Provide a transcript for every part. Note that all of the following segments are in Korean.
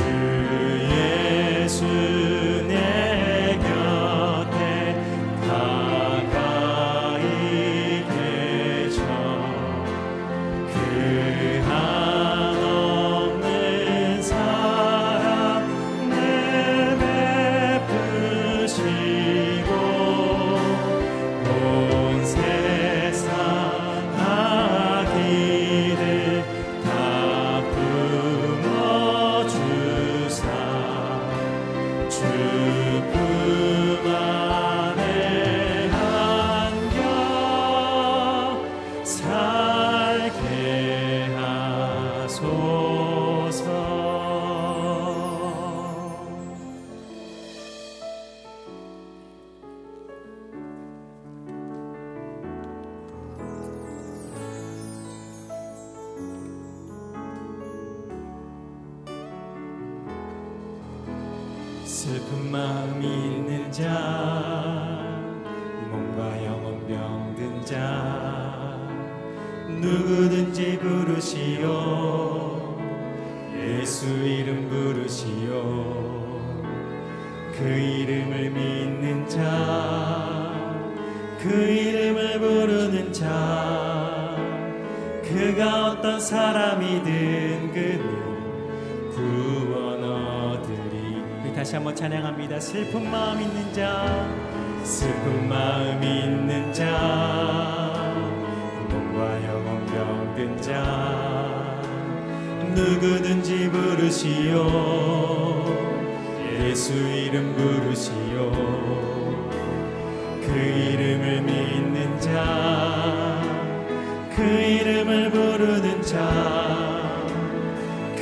see.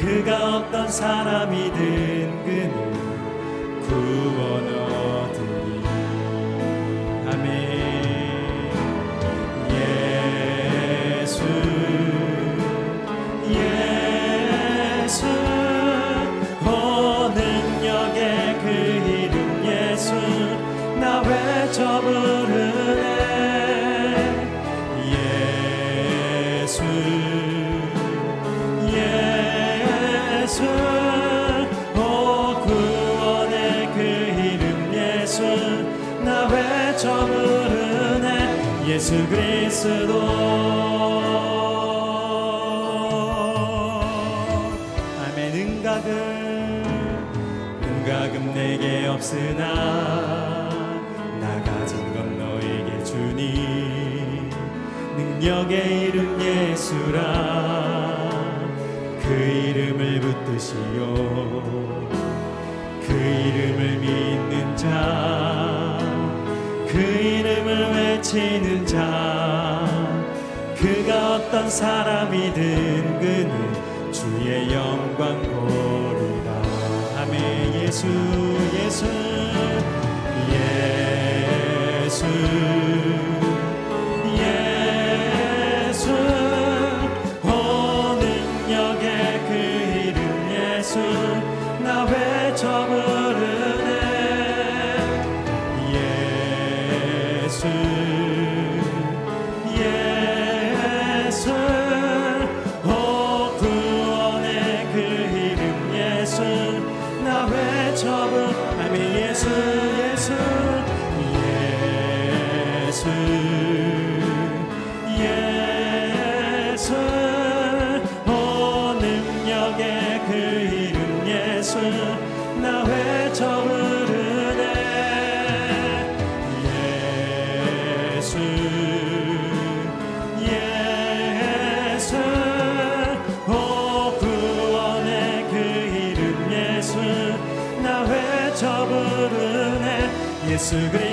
그가 어떤 사람이든 그는 구원 얻 쓰도록 삶의 능각은 능각은 내게 없으나 나 가진 건 너에게 주니. 능력의 이름 예수라. 그 이름을 붙드시오. 그 이름을 믿는 자그 이름을 외치는 자. 어떤 사람이든 그는 주의 영광 보리라. 아멘. 예수 예수. 예수. 부르네 예수 그리스도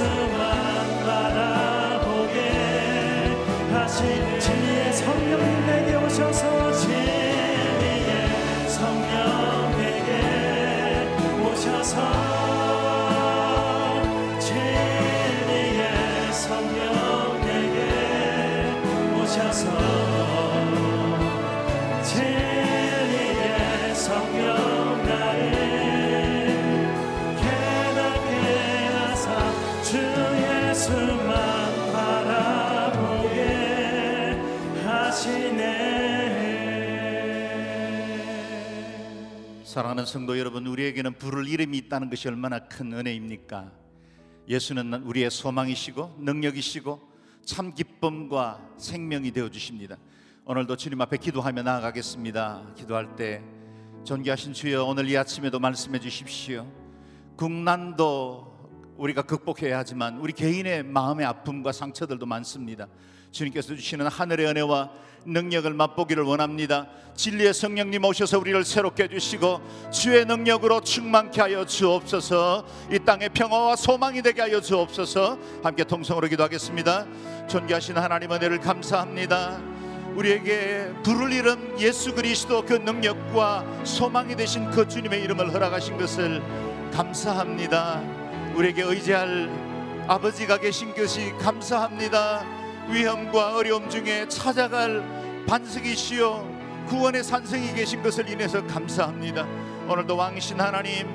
예수만 바라보게 진 사랑하는 성도 여러분, 우리에게는 부를 이름이 있다는 것이 얼마나 큰 은혜입니까? 예수는 우리의 소망이시고 능력이시고 참 기쁨과 생명이 되어 주십니다. 오늘도 주님 앞에 기도하며 나아가겠습니다. 기도할 때 존귀하신 주여 오늘 이 아침에도 말씀해 주십시오. 국난도 우리가 극복해야 하지만 우리 개인의 마음의 아픔과 상처들도 많습니다. 주님께서 주시는 하늘의 은혜와 능력을 맛보기를 원합니다. 진리의 성령님 오셔서 우리를 새롭게 해주시고 주의 능력으로 충만케 하여 주옵소서. 이 땅의 평화와 소망이 되게 하여 주옵소서. 함께 통성으로 기도하겠습니다. 존귀하신 하나님 은혜를 감사합니다. 우리에게 부를 이름 예수 그리스도 그 능력과 소망이 되신 그 주님의 이름을 허락하신 것을 감사합니다. 우리에게 의지할 아버지가 계신 것이 감사합니다. 위험과 어려움 중에 찾아갈 반석이시요 구원의 산성이 계신 것을 인해서 감사합니다. 오늘도 왕이신 하나님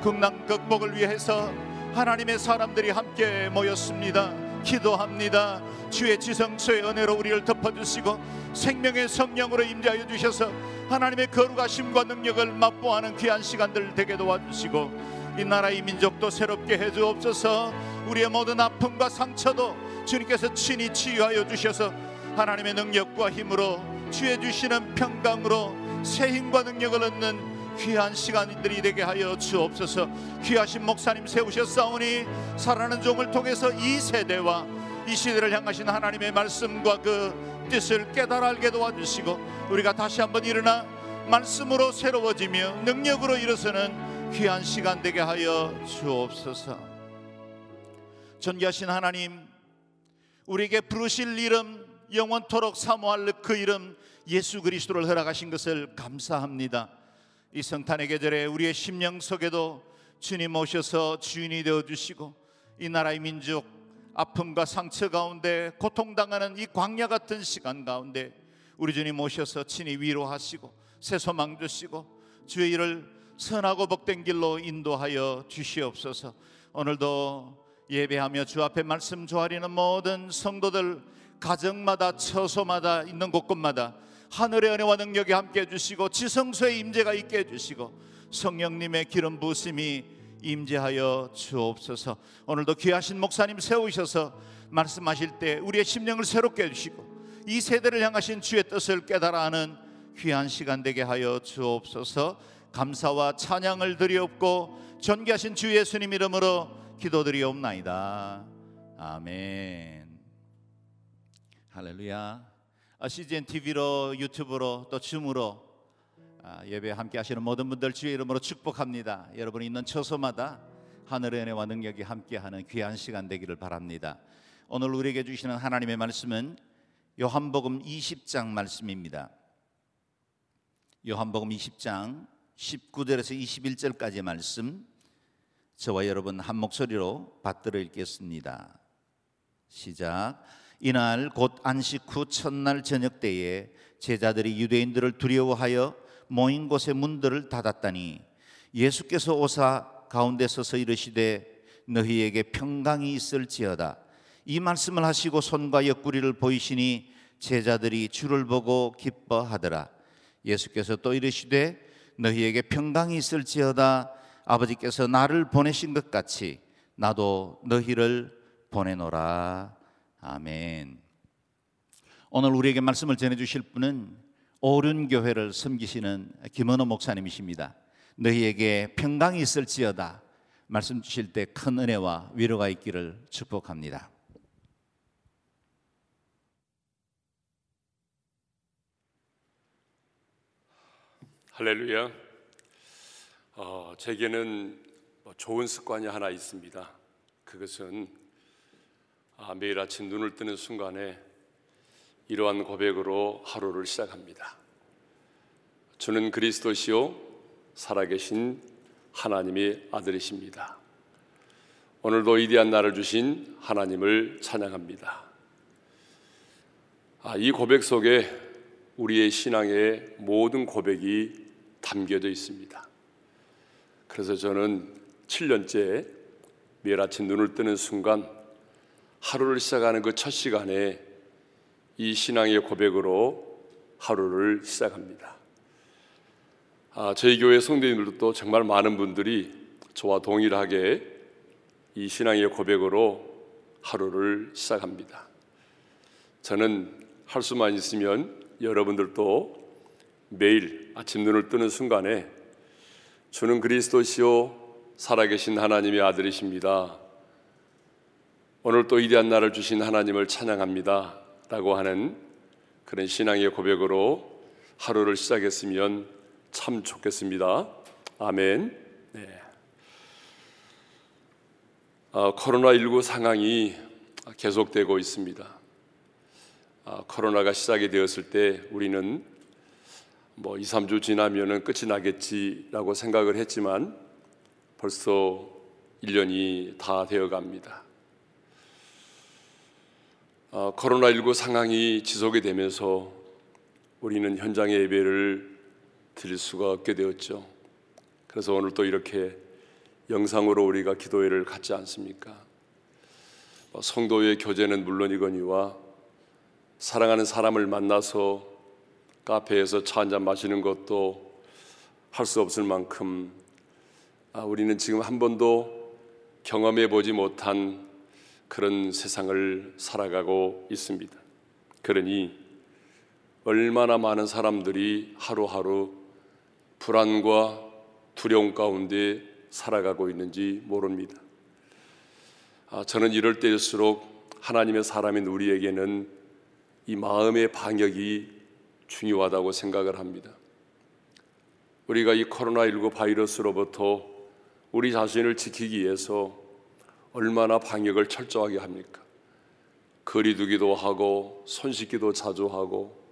국난 극복을 위해서 하나님의 사람들이 함께 모였습니다. 기도합니다. 주의 지성소의 은혜로 우리를 덮어주시고 생명의 성령으로 임재하여 주셔서 하나님의 거룩하심과 능력을 맛보하는 귀한 시간들 되게 도와주시고 이 나라의 민족도 새롭게 해주옵소서 우리의 모든 아픔과 상처도 주님께서 친히 치유하여 주셔서 하나님의 능력과 힘으로 주의 주시는 평강으로 새 힘과 능력을 얻는 귀한 시간들이 되게 하여 주옵소서. 귀하신 목사님 세우셨사오니 살아나는 종을 통해서 이 세대와 이 시대를 향하신 하나님의 말씀과 그 뜻을 깨달아 알게 도와주시고 우리가 다시 한번 일어나 말씀으로 새로워지며 능력으로 일어서는 귀한 시간 되게 하여 주옵소서. 존귀하신 하나님 우리에게 부르실 이름 영원토록 사모할 그 이름 예수 그리스도를 허락하신 것을 감사합니다. 이 성탄의 계절에 우리의 심령 속에도 주님 오셔서 주인이 되어 주시고 이 나라의 민족 아픔과 상처 가운데 고통당하는 이 광야 같은 시간 가운데 우리 주님 오셔서 친히 위로하시고 새 소망 주시고 주의 일을 선하고 복된 길로 인도하여 주시옵소서. 오늘도 예배하며 주 앞에 말씀 조아리는 모든 성도들 가정마다 처소마다 있는 곳곳마다 하늘의 은혜와 능력이 함께 해주시고 지성소의 임재가 있게 해주시고 성령님의 기름 부심이 임재하여 주옵소서. 오늘도 귀하신 목사님 세우셔서 말씀하실 때 우리의 심령을 새롭게 해주시고 이 세대를 향하신 주의 뜻을 깨달아 하는 귀한 시간 되게 하여 주옵소서. 감사와 찬양을 드리옵고 존귀하신 주 예수님 이름으로 기도드리옵나이다. 아멘. 할렐루야. 아, CGN TV로 유튜브로 또 줌으로 아, 예배 함께 하시는 모든 분들 주의 이름으로 축복합니다. 여러분이 있는 처소마다 하늘의 은혜와 능력이 함께하는 귀한 시간 되기를 바랍니다. 오늘 우리에게 주시는 하나님의 말씀은 요한복음 20장 말씀입니다. 요한복음 20장 19절에서 21절까지의 말씀 저와 여러분 한 목소리로 받들어 읽겠습니다. 시작. 이날 곧 안식 후 첫날 저녁 때에 제자들이 유대인들을 두려워하여 모인 곳의 문들을 닫았다니 예수께서 오사 가운데 서서 이르시되 너희에게 평강이 있을지어다 이 말씀을 하시고 손과 옆구리를 보이시니 제자들이 주를 보고 기뻐하더라 예수께서 또 이르시되 너희에게 평강이 있을지어다 아버지께서 나를 보내신 것 같이 나도 너희를 보내노라 아멘. 오늘 우리에게 말씀을 전해 주실 분은 오륜 교회를 섬기시는 김원호 목사님이십니다. 너희에게 평강이 있을지어다 말씀 주실 때 큰 은혜와 위로가 있기를 축복합니다. 할렐루야. 어, 제게는 뭐 좋은 습관이 하나 있습니다. 그것은 아, 매일 아침 눈을 뜨는 순간에 이러한 고백으로 하루를 시작합니다. 주는 그리스도시요 살아계신 하나님의 아들이십니다. 오늘도 위대한 날을 주신 하나님을 찬양합니다. 아, 이 고백 속에 우리의 신앙의 모든 고백이 담겨져 있습니다. 그래서 저는 7년째 매일 아침 눈을 뜨는 순간 하루를 시작하는 그 첫 시간에 이 신앙의 고백으로 하루를 시작합니다. 아, 저희 교회 성도님들도 정말 많은 분들이 저와 동일하게 이 신앙의 고백으로 하루를 시작합니다. 저는 할 수만 있으면 여러분들도 매일 아침 눈을 뜨는 순간에 주는 그리스도시요 살아계신 하나님의 아들이십니다. 오늘 또 위대한 날을 주신 하나님을 찬양합니다. 라고 하는 그런 신앙의 고백으로 하루를 시작했으면 참 좋겠습니다. 아멘. 네. 아, 코로나19 상황이 계속되고 있습니다. 아, 코로나가 시작이 되었을 때 우리는 뭐 2, 3주 지나면은 끝이 나겠지라고 생각을 했지만 벌써 1년이 다 되어 갑니다. 어, 코로나19 상황이 지속이 되면서 우리는 현장의 예배를 드릴 수가 없게 되었죠. 그래서 오늘 또 이렇게 영상으로 우리가 기도회를 갖지 않습니까? 뭐 성도의 교제는 물론이거니와 사랑하는 사람을 만나서 카페에서 차 한잔 마시는 것도 할 수 없을 만큼 아, 우리는 지금 한 번도 경험해 보지 못한 그런 세상을 살아가고 있습니다. 그러니 얼마나 많은 사람들이 하루하루 불안과 두려움 가운데 살아가고 있는지 모릅니다. 아, 저는 이럴 때일수록 하나님의 사람인 우리에게는 이 마음의 방역이 중요하다고 생각을 합니다. 우리가 이 코로나19 바이러스로부터 우리 자신을 지키기 위해서 얼마나 방역을 철저하게 합니까? 거리두기도 하고 손 씻기도 자주 하고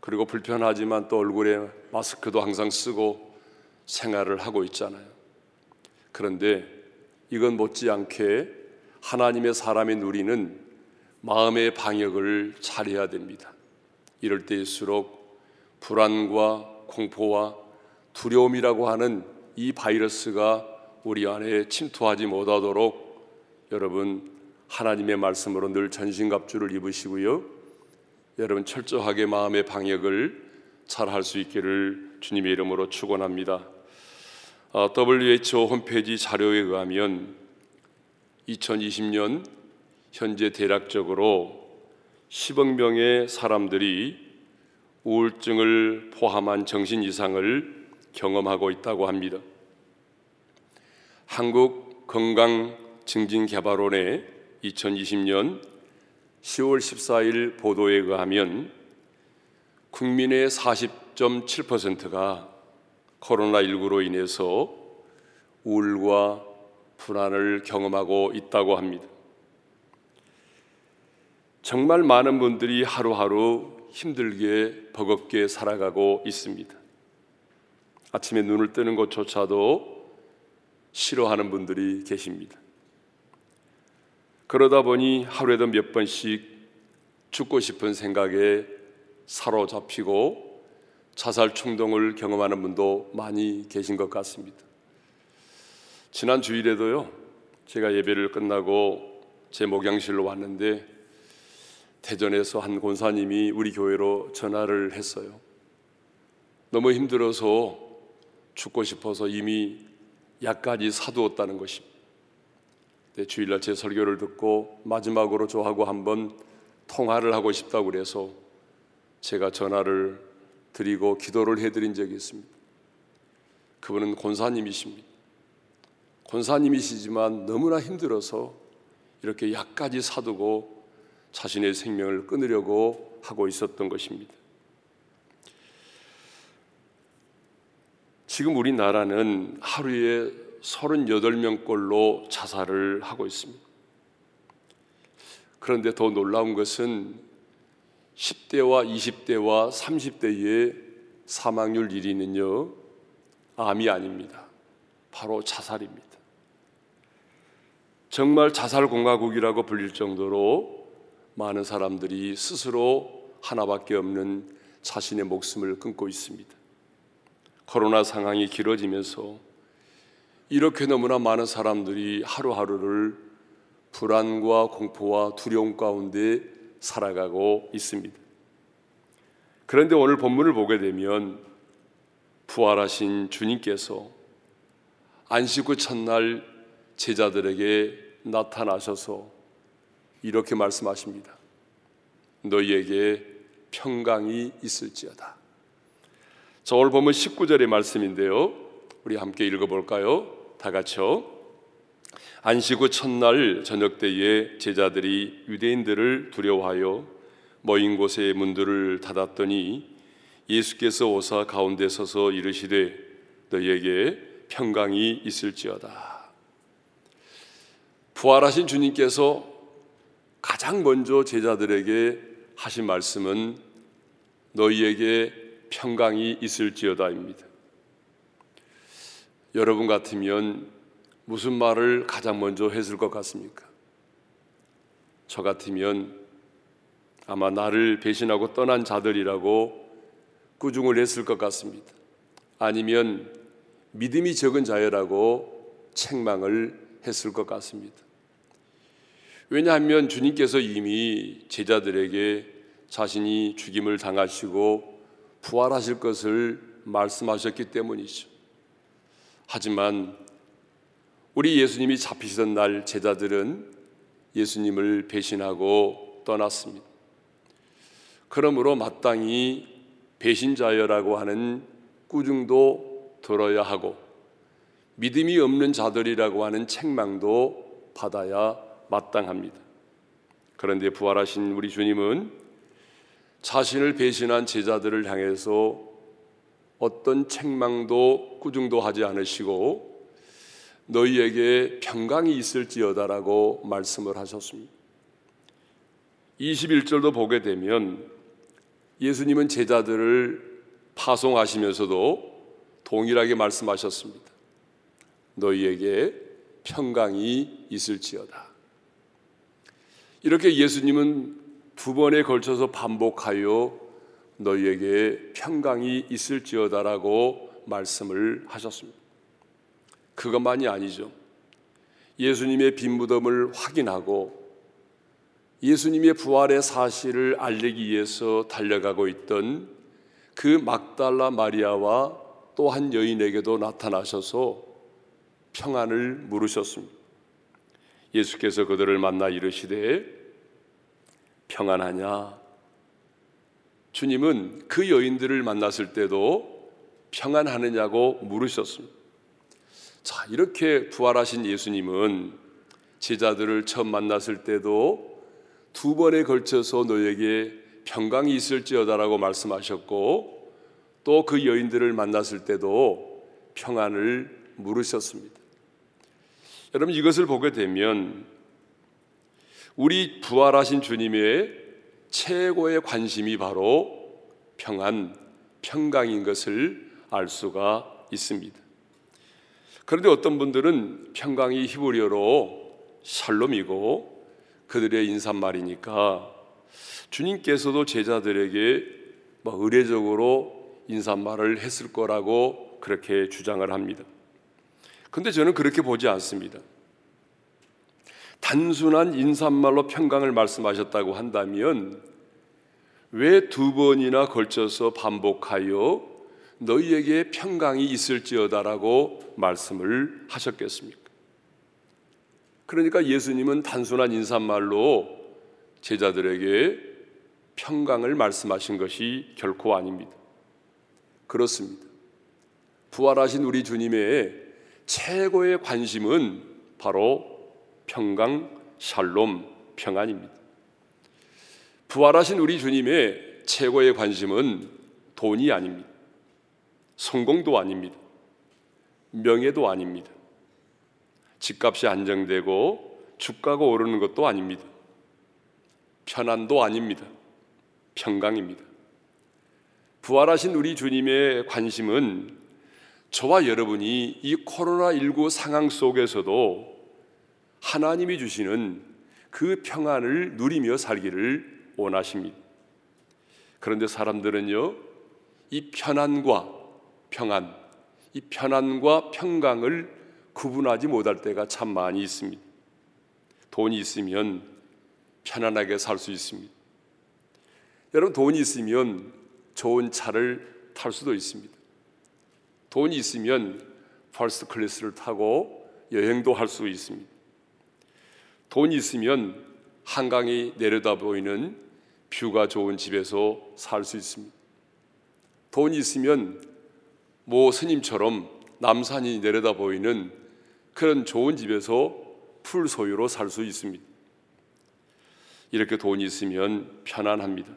그리고 불편하지만 또 얼굴에 마스크도 항상 쓰고 생활을 하고 있잖아요. 그런데 이건 못지않게 하나님의 사람인 우리는 마음의 방역을 잘해야 됩니다. 이럴 때일수록 불안과 공포와 두려움이라고 하는 이 바이러스가 우리 안에 침투하지 못하도록 여러분 하나님의 말씀으로 늘 전신갑주를 입으시고요. 여러분 철저하게 마음의 방역을 잘 할 수 있기를 주님의 이름으로 축원합니다. 아, WHO 홈페이지 자료에 의하면 2020년 현재 대략적으로 10억 명의 사람들이 우울증을 포함한 정신 이상을 경험하고 있다고 합니다. 한국 건강 증진 개발원의 2020년 10월 14일 보도에 의하면 국민의 40.7%가 코로나19로 인해서 우울과 불안을 경험하고 있다고 합니다. 정말 많은 분들이 하루하루 힘들게 버겁게 살아가고 있습니다. 아침에 눈을 뜨는 것조차도 싫어하는 분들이 계십니다. 그러다 보니 하루에도 몇 번씩 죽고 싶은 생각에 사로잡히고 자살 충동을 경험하는 분도 많이 계신 것 같습니다. 지난 주일에도요, 제가 예배를 끝나고 제 목양실로 왔는데 대전에서 한 권사님이 우리 교회로 전화를 했어요. 너무 힘들어서 죽고 싶어서 이미 약까지 사두었다는 것입니다. 네, 주일날 제 설교를 듣고 마지막으로 저하고 한번 통화를 하고 싶다고 그래서 제가 전화를 드리고 기도를 해드린 적이 있습니다. 그분은 권사님이십니다. 권사님이시지만 너무나 힘들어서 이렇게 약까지 사두고 자신의 생명을 끊으려고 하고 있었던 것입니다. 지금 우리나라는 하루에 38명꼴로 자살을 하고 있습니다. 그런데 더 놀라운 것은 10대와 20대와 30대의 사망률 1위는요, 암이 아닙니다. 바로 자살입니다. 정말 자살 공화국이라고 불릴 정도로 많은 사람들이 스스로 하나밖에 없는 자신의 목숨을 끊고 있습니다. 코로나 상황이 길어지면서 이렇게 너무나 많은 사람들이 하루하루를 불안과 공포와 두려움 가운데 살아가고 있습니다. 그런데 오늘 본문을 보게 되면 부활하신 주님께서 안식 후 첫날 제자들에게 나타나셔서 이렇게 말씀하십니다. 너희에게 평강이 있을지어다. 자, 오늘 보면 19절의 말씀인데요. 우리 함께 읽어볼까요? 다 같이요. 안식 후 첫날 저녁 때에 제자들이 유대인들을 두려워하여 모인 곳에 문들을 닫았더니 예수께서 오사 가운데 서서 이르시되 너희에게 평강이 있을지어다. 부활하신 주님께서 가장 먼저 제자들에게 하신 말씀은 너희에게 평강이 있을지어다입니다. 여러분 같으면 무슨 말을 가장 먼저 했을 것 같습니까? 저 같으면 아마 나를 배신하고 떠난 자들이라고 꾸중을 했을 것 같습니다. 아니면 믿음이 적은 자여라고 책망을 했을 것 같습니다. 왜냐하면 주님께서 이미 제자들에게 자신이 죽임을 당하시고 부활하실 것을 말씀하셨기 때문이죠. 하지만 우리 예수님이 잡히시던 날 제자들은 예수님을 배신하고 떠났습니다. 그러므로 마땅히 배신자여라고 하는 꾸중도 들어야 하고 믿음이 없는 자들이라고 하는 책망도 받아야 마땅합니다. 그런데 부활하신 우리 주님은 자신을 배신한 제자들을 향해서 어떤 책망도 꾸중도 하지 않으시고 너희에게 평강이 있을지어다라고 말씀을 하셨습니다. 21절도 보게 되면 예수님은 제자들을 파송하시면서도 동일하게 말씀하셨습니다. 너희에게 평강이 있을지어다. 이렇게 예수님은 두 번에 걸쳐서 반복하여 너희에게 평강이 있을지어다라고 말씀을 하셨습니다. 그것만이 아니죠. 예수님의 빈 무덤을 확인하고 예수님의 부활의 사실을 알리기 위해서 달려가고 있던 그 막달라 마리아와 또 한 여인에게도 나타나셔서 평안을 물으셨습니다. 예수께서 그들을 만나 이르시되 평안하냐 주님은 그 여인들을 만났을 때도 평안하느냐고 물으셨습니다. 자, 이렇게 부활하신 예수님은 제자들을 처음 만났을 때도 두 번에 걸쳐서 너에게 평강이 있을지어다라고 말씀하셨고 또 그 여인들을 만났을 때도 평안을 물으셨습니다. 여러분 이것을 보게 되면 우리 부활하신 주님의 최고의 관심이 바로 평안, 평강인 것을 알 수가 있습니다. 그런데 어떤 분들은 평강이 히브리어로 샬롬이고 그들의 인사말이니까 주님께서도 제자들에게 뭐 의례적으로 인사말을 했을 거라고 그렇게 주장을 합니다. 근데 저는 그렇게 보지 않습니다. 단순한 인사말로 평강을 말씀하셨다고 한다면 왜 두 번이나 걸쳐서 반복하여 너희에게 평강이 있을지어다라고 말씀을 하셨겠습니까? 그러니까 예수님은 단순한 인사말로 제자들에게 평강을 말씀하신 것이 결코 아닙니다. 그렇습니다. 부활하신 우리 주님의 최고의 관심은 바로 평강, 샬롬, 평안입니다. 부활하신 우리 주님의 최고의 관심은 돈이 아닙니다. 성공도 아닙니다. 명예도 아닙니다. 집값이 안정되고 주가가 오르는 것도 아닙니다. 편안도 아닙니다. 평강입니다. 부활하신 우리 주님의 관심은 저와 여러분이 이 코로나19 상황 속에서도 하나님이 주시는 그 평안을 누리며 살기를 원하십니다. 그런데 사람들은요, 이 편안과 평안, 이 편안과 평강을 구분하지 못할 때가 참 많이 있습니다. 돈이 있으면 편안하게 살 수 있습니다. 여러분, 돈이 있으면 좋은 차를 탈 수도 있습니다. 돈이 있으면 first class를 타고 여행도 할 수 있습니다. 돈이 있으면 한강이 내려다 보이는 뷰가 좋은 집에서 살 수 있습니다. 돈이 있으면 모 스님처럼 남산이 내려다 보이는 그런 좋은 집에서 풀 소유로 살 수 있습니다. 이렇게 돈이 있으면 편안합니다.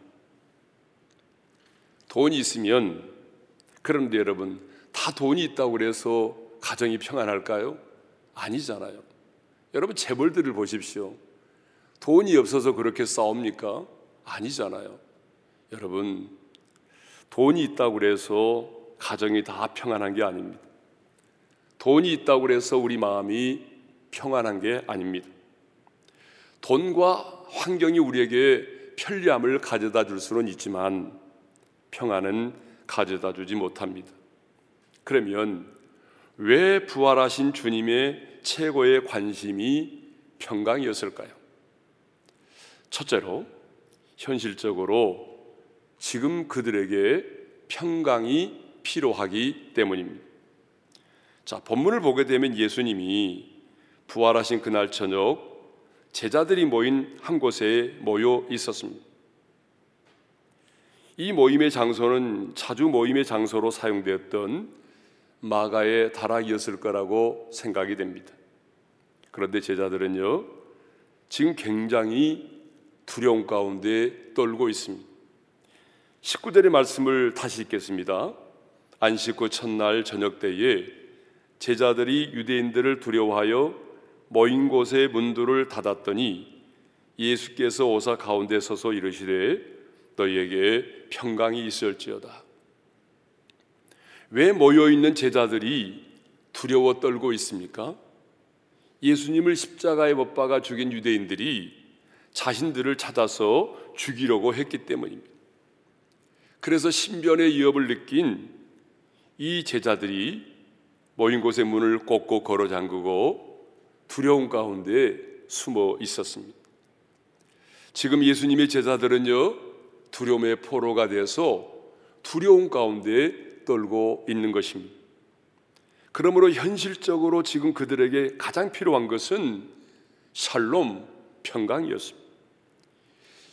돈이 있으면 그런데 여러분 다 돈이 있다고 그래서 가정이 평안할까요? 아니잖아요. 여러분 재벌들을 보십시오. 돈이 없어서 그렇게 싸웁니까? 아니잖아요. 여러분 돈이 있다고 그래서 가정이 다 평안한 게 아닙니다. 돈이 있다고 그래서 우리 마음이 평안한 게 아닙니다. 돈과 환경이 우리에게 편리함을 가져다 줄 수는 있지만 평안은 가져다 주지 못합니다. 그러면 왜 부활하신 주님의 최고의 관심이 평강이었을까요? 첫째로 현실적으로 지금 그들에게 평강이 필요하기 때문입니다. 자, 본문을 보게 되면 예수님이 부활하신 그날 저녁 제자들이 모인 한 곳에 모여 있었습니다. 이 모임의 장소는 자주 모임의 장소로 사용되었던 마가의 다락이었을 거라고 생각이 됩니다. 그런데 제자들은요, 지금 굉장히 두려움 가운데 떨고 있습니다. 19절의 말씀을 다시 읽겠습니다. 안식 후 첫날 저녁 때에 제자들이 유대인들을 두려워하여 모인 곳의 문들을 닫았더니 예수께서 오사 가운데 서서 이르시되 너희에게 평강이 있을지어다. 왜 모여 있는 제자들이 두려워 떨고 있습니까? 예수님을 십자가에 못 박아 죽인 유대인들이 자신들을 찾아서 죽이려고 했기 때문입니다. 그래서 신변의 위협을 느낀 이 제자들이 모인 곳의 문을 꼭꼭 걸어 잠그고 두려움 가운데 숨어 있었습니다. 지금 예수님의 제자들은요, 두려움의 포로가 돼서 두려움 가운데 떨고 있는 것입니다. 그러므로 현실적으로 지금 그들에게 가장 필요한 것은 샬롬, 평강이었습니다.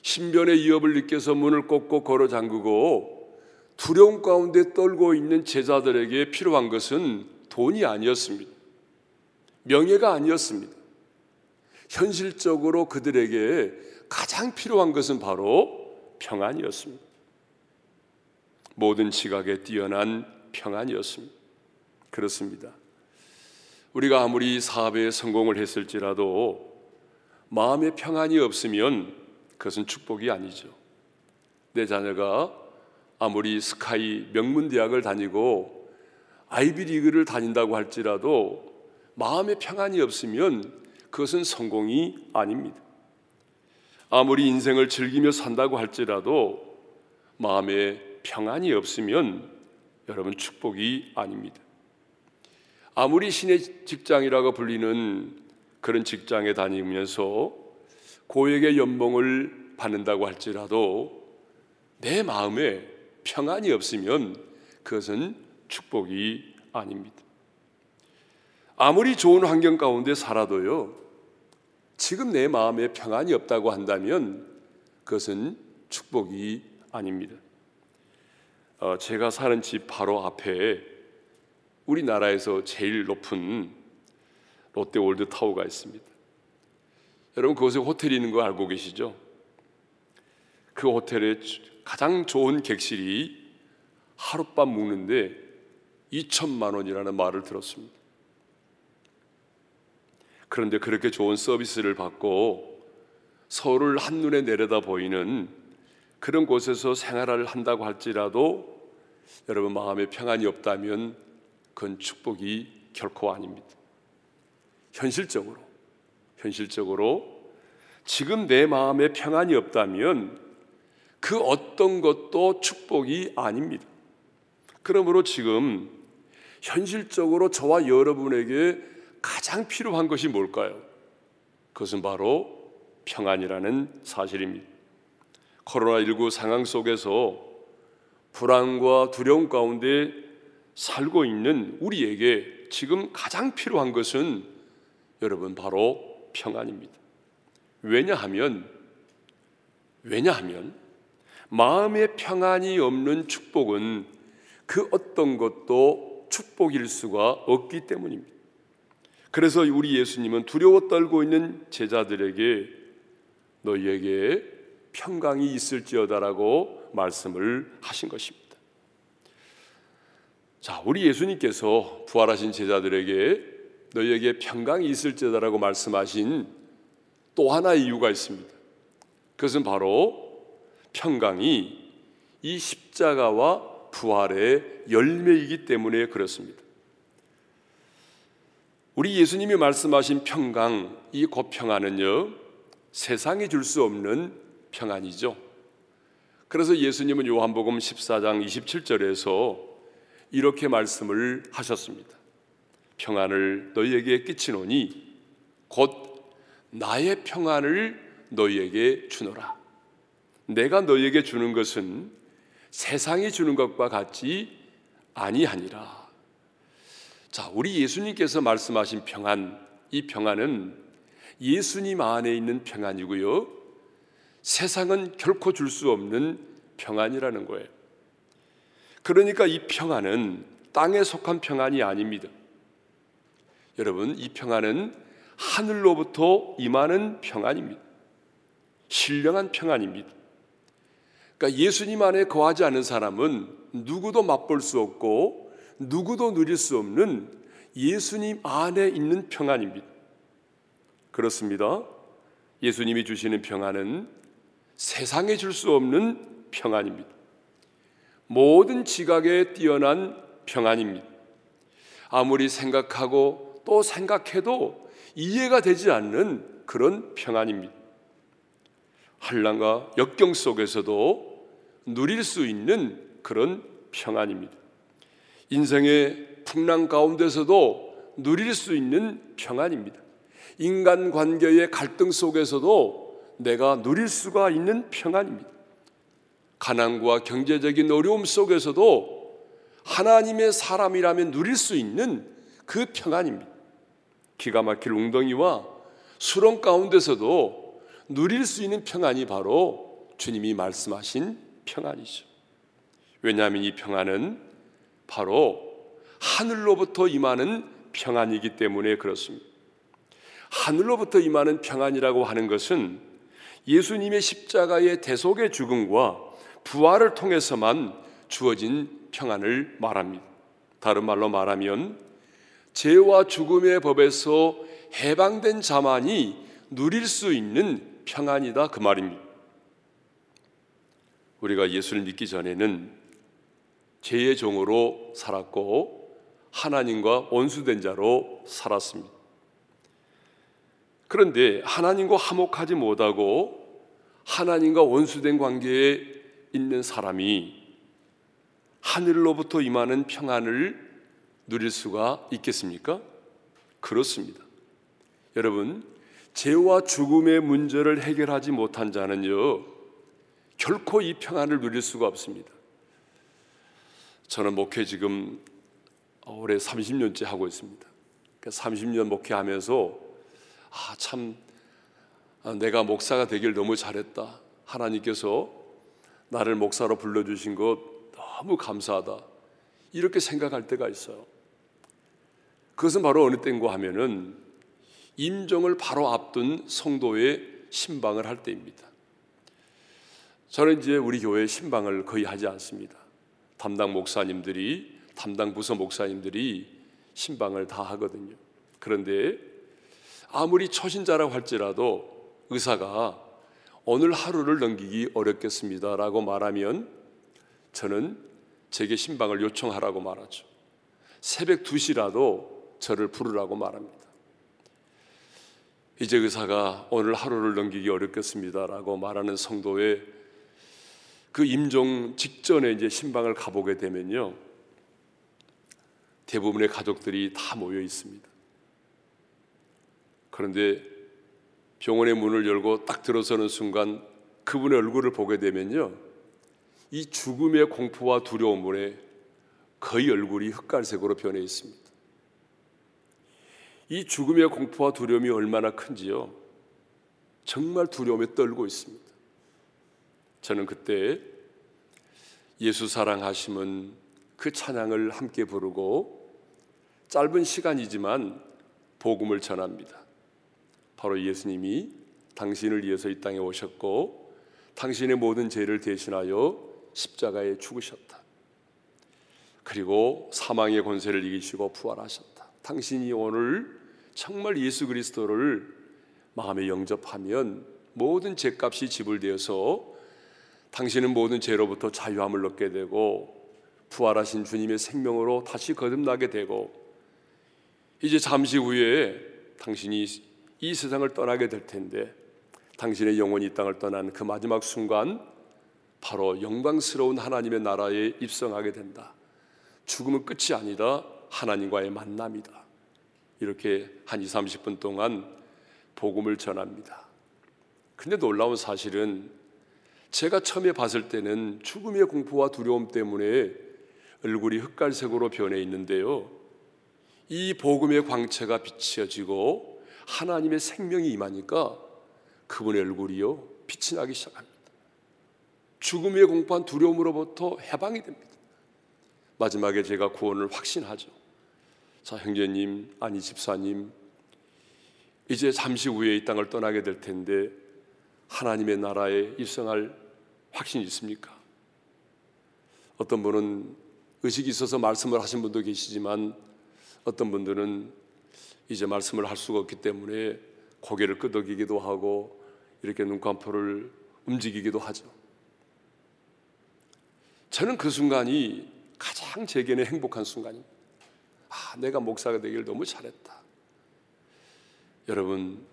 신변의 위협을 느껴서 문을 꼭꼭 걸어 잠그고 두려움 가운데 떨고 있는 제자들에게 필요한 것은 돈이 아니었습니다. 명예가 아니었습니다. 현실적으로 그들에게 가장 필요한 것은 바로 평안이었습니다. 모든 지각에 뛰어난 평안이었습니다. 그렇습니다. 우리가 아무리 사업에 성공을 했을지라도 마음의 평안이 없으면 그것은 축복이 아니죠. 내 자녀가 아무리 스카이 명문대학을 다니고 아이비리그를 다닌다고 할지라도 마음의 평안이 없으면 그것은 성공이 아닙니다. 아무리 인생을 즐기며 산다고 할지라도 마음에 평안이 없으면 여러분 축복이 아닙니다. 아무리 신의 직장이라고 불리는 그런 직장에 다니면서 고액의 연봉을 받는다고 할지라도 내 마음에 평안이 없으면 그것은 축복이 아닙니다. 아무리 좋은 환경 가운데 살아도요, 지금 내 마음에 평안이 없다고 한다면 그것은 축복이 아닙니다. 어, 제가 사는 집 바로 앞에 우리나라에서 제일 높은 롯데월드 타워가 있습니다. 여러분 그곳에 호텔이 있는 거 알고 계시죠? 그 호텔에 가장 좋은 객실이 하룻밤 묵는데 2천만 원이라는 말을 들었습니다. 그런데 그렇게 좋은 서비스를 받고 서울을 한눈에 내려다 보이는 그런 곳에서 생활을 한다고 할지라도 여러분 마음에 평안이 없다면 그건 축복이 결코 아닙니다. 현실적으로 현실적으로 지금 내 마음에 평안이 없다면 그 어떤 것도 축복이 아닙니다. 그러므로 지금 현실적으로 저와 여러분에게 가장 필요한 것이 뭘까요? 그것은 바로 평안이라는 사실입니다. 코로나19 상황 속에서 불안과 두려움 가운데 살고 있는 우리에게 지금 가장 필요한 것은 여러분 바로 평안입니다. 왜냐하면 왜냐하면 마음의 평안이 없는 축복은 그 어떤 것도 축복일 수가 없기 때문입니다. 그래서 우리 예수님은 두려워 떨고 있는 제자들에게 너희에게 평강이 있을지어다라고 말씀을 하신 것입니다. 자, 우리 예수님께서 부활하신 제자들에게 너희에게 평강이 있을지어다라고 말씀하신 또 하나의 이유가 있습니다. 그것은 바로 평강이 이 십자가와 부활의 열매이기 때문에 그렇습니다. 우리 예수님이 말씀하신 평강, 이 고평안은요, 세상이 줄 수 없는 평안이죠. 그래서 예수님은 요한복음 14장 27절에서 이렇게 말씀을 하셨습니다. 평안을 너희에게 끼치노니 곧 나의 평안을 너희에게 주노라. 내가 너희에게 주는 것은 세상이 주는 것과 같지 아니하니라. 자, 우리 예수님께서 말씀하신 평안, 이 평안은 예수님 안에 있는 평안이고요. 세상은 결코 줄 수 없는 평안이라는 거예요. 그러니까 이 평안은 땅에 속한 평안이 아닙니다. 여러분, 이 평안은 하늘로부터 임하는 평안입니다. 신령한 평안입니다. 그러니까 예수님 안에 거하지 않은 사람은 누구도 맛볼 수 없고 누구도 누릴 수 없는 예수님 안에 있는 평안입니다. 그렇습니다. 예수님이 주시는 평안은 세상에 줄 수 없는 평안입니다. 모든 지각에 뛰어난 평안입니다. 아무리 생각하고 또 생각해도 이해가 되지 않는 그런 평안입니다. 한란과 역경 속에서도 누릴 수 있는 그런 평안입니다. 인생의 풍랑 가운데서도 누릴 수 있는 평안입니다. 인간 관계의 갈등 속에서도 내가 누릴 수가 있는 평안입니다. 가난과 경제적인 어려움 속에서도 하나님의 사람이라면 누릴 수 있는 그 평안입니다. 기가 막힐 웅덩이와 수렁 가운데서도 누릴 수 있는 평안이 바로 주님이 말씀하신 평안이죠. 왜냐하면 이 평안은 바로 하늘로부터 임하는 평안이기 때문에 그렇습니다. 하늘로부터 임하는 평안이라고 하는 것은 예수님의 십자가의 대속의 죽음과 부활을 통해서만 주어진 평안을 말합니다. 다른 말로 말하면 죄와 죽음의 법에서 해방된 자만이 누릴 수 있는 평안이다 그 말입니다. 우리가 예수를 믿기 전에는 죄의 종으로 살았고 하나님과 원수된 자로 살았습니다. 그런데 하나님과 화목하지 못하고 하나님과 원수된 관계에 있는 사람이 하늘로부터 임하는 평안을 누릴 수가 있겠습니까? 그렇습니다. 여러분, 죄와 죽음의 문제를 해결하지 못한 자는요, 결코 이 평안을 누릴 수가 없습니다. 저는 목회 지금 올해 30년째 하고 있습니다. 30년 그러니까 목회하면서 아, 참 아, 내가 목사가 되길 너무 잘했다. 하나님께서 나를 목사로 불러주신 것 너무 감사하다. 이렇게 생각할 때가 있어요. 그것은 바로 어느 때인가 하면은 임종을 바로 앞둔 성도의 신방을 할 때입니다. 저는 이제 우리 교회 신방을 거의 하지 않습니다. 담당 목사님들이 담당 부서 목사님들이 신방을 다 하거든요. 그런데 아무리 초신자라고 할지라도 의사가 오늘 하루를 넘기기 어렵겠습니다라고 말하면 저는 제게 신방을 요청하라고 말하죠. 새벽 2시라도 저를 부르라고 말합니다. 이제 의사가 오늘 하루를 넘기기 어렵겠습니다라고 말하는 성도의 그 임종 직전에 이제 신방을 가보게 되면요. 대부분의 가족들이 다 모여 있습니다. 그런데 병원의 문을 열고 딱 들어서는 순간 그분의 얼굴을 보게 되면요. 이 죽음의 공포와 두려움에 거의 얼굴이 흑갈색으로 변해 있습니다. 이 죽음의 공포와 두려움이 얼마나 큰지요. 정말 두려움에 떨고 있습니다. 저는 그때 예수 사랑하심은 그 찬양을 함께 부르고 짧은 시간이지만 복음을 전합니다. 바로 예수님이 당신을 위해서 이 땅에 오셨고 당신의 모든 죄를 대신하여 십자가에 죽으셨다. 그리고 사망의 권세를 이기시고 부활하셨다. 당신이 오늘 정말 예수 그리스도를 마음에 영접하면 모든 죄값이 지불되어서 당신은 모든 죄로부터 자유함을 얻게 되고 부활하신 주님의 생명으로 다시 거듭나게 되고 이제 잠시 후에 당신이 이 세상을 떠나게 될 텐데 당신의 영혼이 이 땅을 떠난 그 마지막 순간 바로 영광스러운 하나님의 나라에 입성하게 된다. 죽음은 끝이 아니다. 하나님과의 만남이다. 이렇게 한 2, 30분 동안 복음을 전합니다. 근데 놀라운 사실은 제가 처음에 봤을 때는 죽음의 공포와 두려움 때문에 얼굴이 흑갈색으로 변해 있는데요. 이 복음의 광채가 비춰지고 하나님의 생명이 임하니까 그분의 얼굴이요 빛이 나기 시작합니다. 죽음의 공포한 두려움으로부터 해방이 됩니다. 마지막에 제가 구원을 확신하죠. 자, 형제님, 아니 집사님, 이제 잠시 후에 이 땅을 떠나게 될 텐데 하나님의 나라에 입성할 확신이 있습니까? 어떤 분은 의식이 있어서 말씀을 하신 분도 계시지만 어떤 분들은 이제 말씀을 할 수가 없기 때문에 고개를 끄덕이기도 하고 이렇게 눈깜포를 움직이기도 하죠. 저는 그 순간이 가장 제게는 행복한 순간입니다. 아, 내가 목사가 되길 너무 잘했다. 여러분,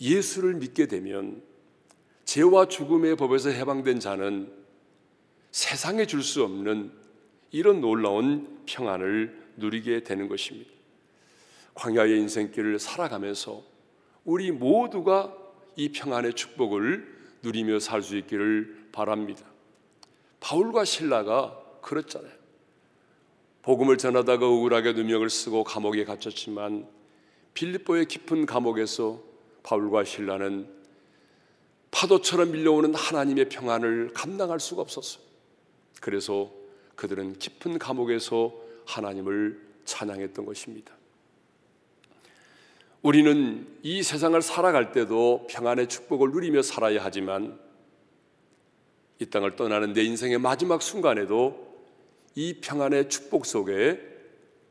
예수를 믿게 되면 죄와 죽음의 법에서 해방된 자는 세상에 줄 수 없는 이런 놀라운 평안을 누리게 되는 것입니다. 광야의 인생길을 살아가면서 우리 모두가 이 평안의 축복을 누리며 살 수 있기를 바랍니다. 바울과 신라가 그렇잖아요. 복음을 전하다가 억울하게 누명을 쓰고 감옥에 갇혔지만 빌립보의 깊은 감옥에서 바울과 신라는 파도처럼 밀려오는 하나님의 평안을 감당할 수가 없었어요. 그래서 그들은 깊은 감옥에서 하나님을 찬양했던 것입니다. 우리는 이 세상을 살아갈 때도 평안의 축복을 누리며 살아야 하지만 이 땅을 떠나는 내 인생의 마지막 순간에도 이 평안의 축복 속에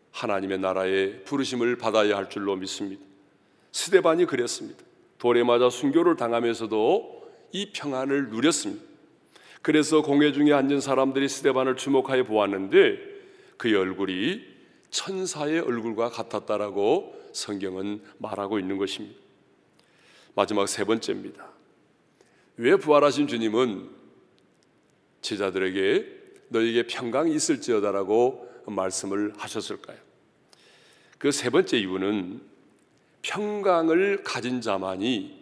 하나님의 나라의 부르심을 받아야 할 줄로 믿습니다. 스데반이 그랬습니다. 돌에 맞아 순교를 당하면서도 이 평안을 누렸습니다. 그래서 공회 중에 앉은 사람들이 스데반을 주목하여 보았는데 그의 얼굴이 천사의 얼굴과 같았다라고 성경은 말하고 있는 것입니다. 마지막 세 번째입니다. 왜 부활하신 주님은 제자들에게 너에게 평강이 있을지어다라고 말씀을 하셨을까요? 그 세 번째 이유는 평강을 가진 자만이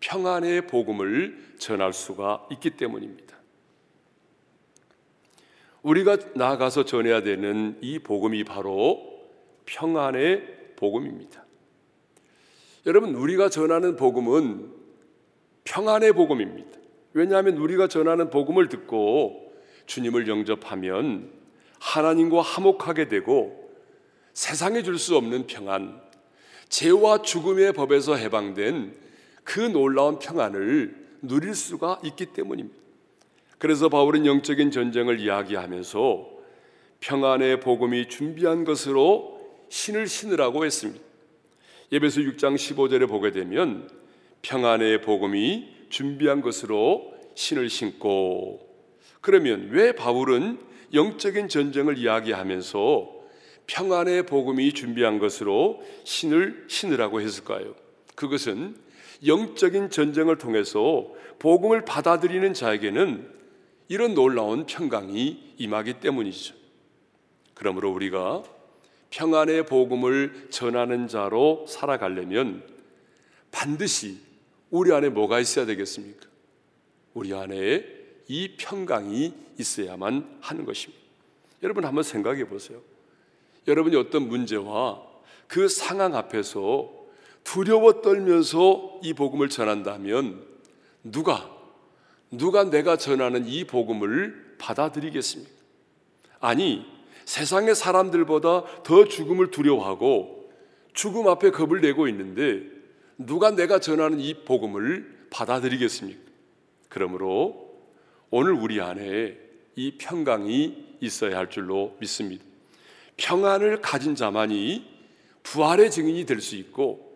평안의 복음을 전할 수가 있기 때문입니다. 우리가 나아가서 전해야 되는 이 복음이 바로 평안의 복음입니다. 여러분, 우리가 전하는 복음은 평안의 복음입니다. 왜냐하면 우리가 전하는 복음을 듣고 주님을 영접하면 하나님과 화목하게 되고 세상에 줄 수 없는 평안, 죄와 죽음의 법에서 해방된 그 놀라운 평안을 누릴 수가 있기 때문입니다. 그래서 바울은 영적인 전쟁을 이야기하면서 평안의 복음이 준비한 것으로 신을 신으라고 했습니다. 예배서 6장 15절에 보게 되면 평안의 복음이 준비한 것으로 신을 신고 그러면 왜 바울은 영적인 전쟁을 이야기하면서 평안의 복음이 준비한 것으로 신을 신으라고 했을까요? 그것은 영적인 전쟁을 통해서 복음을 받아들이는 자에게는 이런 놀라운 평강이 임하기 때문이죠. 그러므로 우리가 평안의 복음을 전하는 자로 살아가려면 반드시 우리 안에 뭐가 있어야 되겠습니까? 우리 안에 이 평강이 있어야만 하는 것입니다. 여러분 한번 생각해 보세요. 여러분이 어떤 문제와 그 상황 앞에서 두려워 떨면서 이 복음을 전한다면 누가 누가 내가 전하는 이 복음을 받아들이겠습니까? 아니 세상의 사람들보다 더 죽음을 두려워하고 죽음 앞에 겁을 내고 있는데 누가 내가 전하는 이 복음을 받아들이겠습니까? 그러므로 오늘 우리 안에 이 평강이 있어야 할 줄로 믿습니다. 평안을 가진 자만이 부활의 증인이 될 수 있고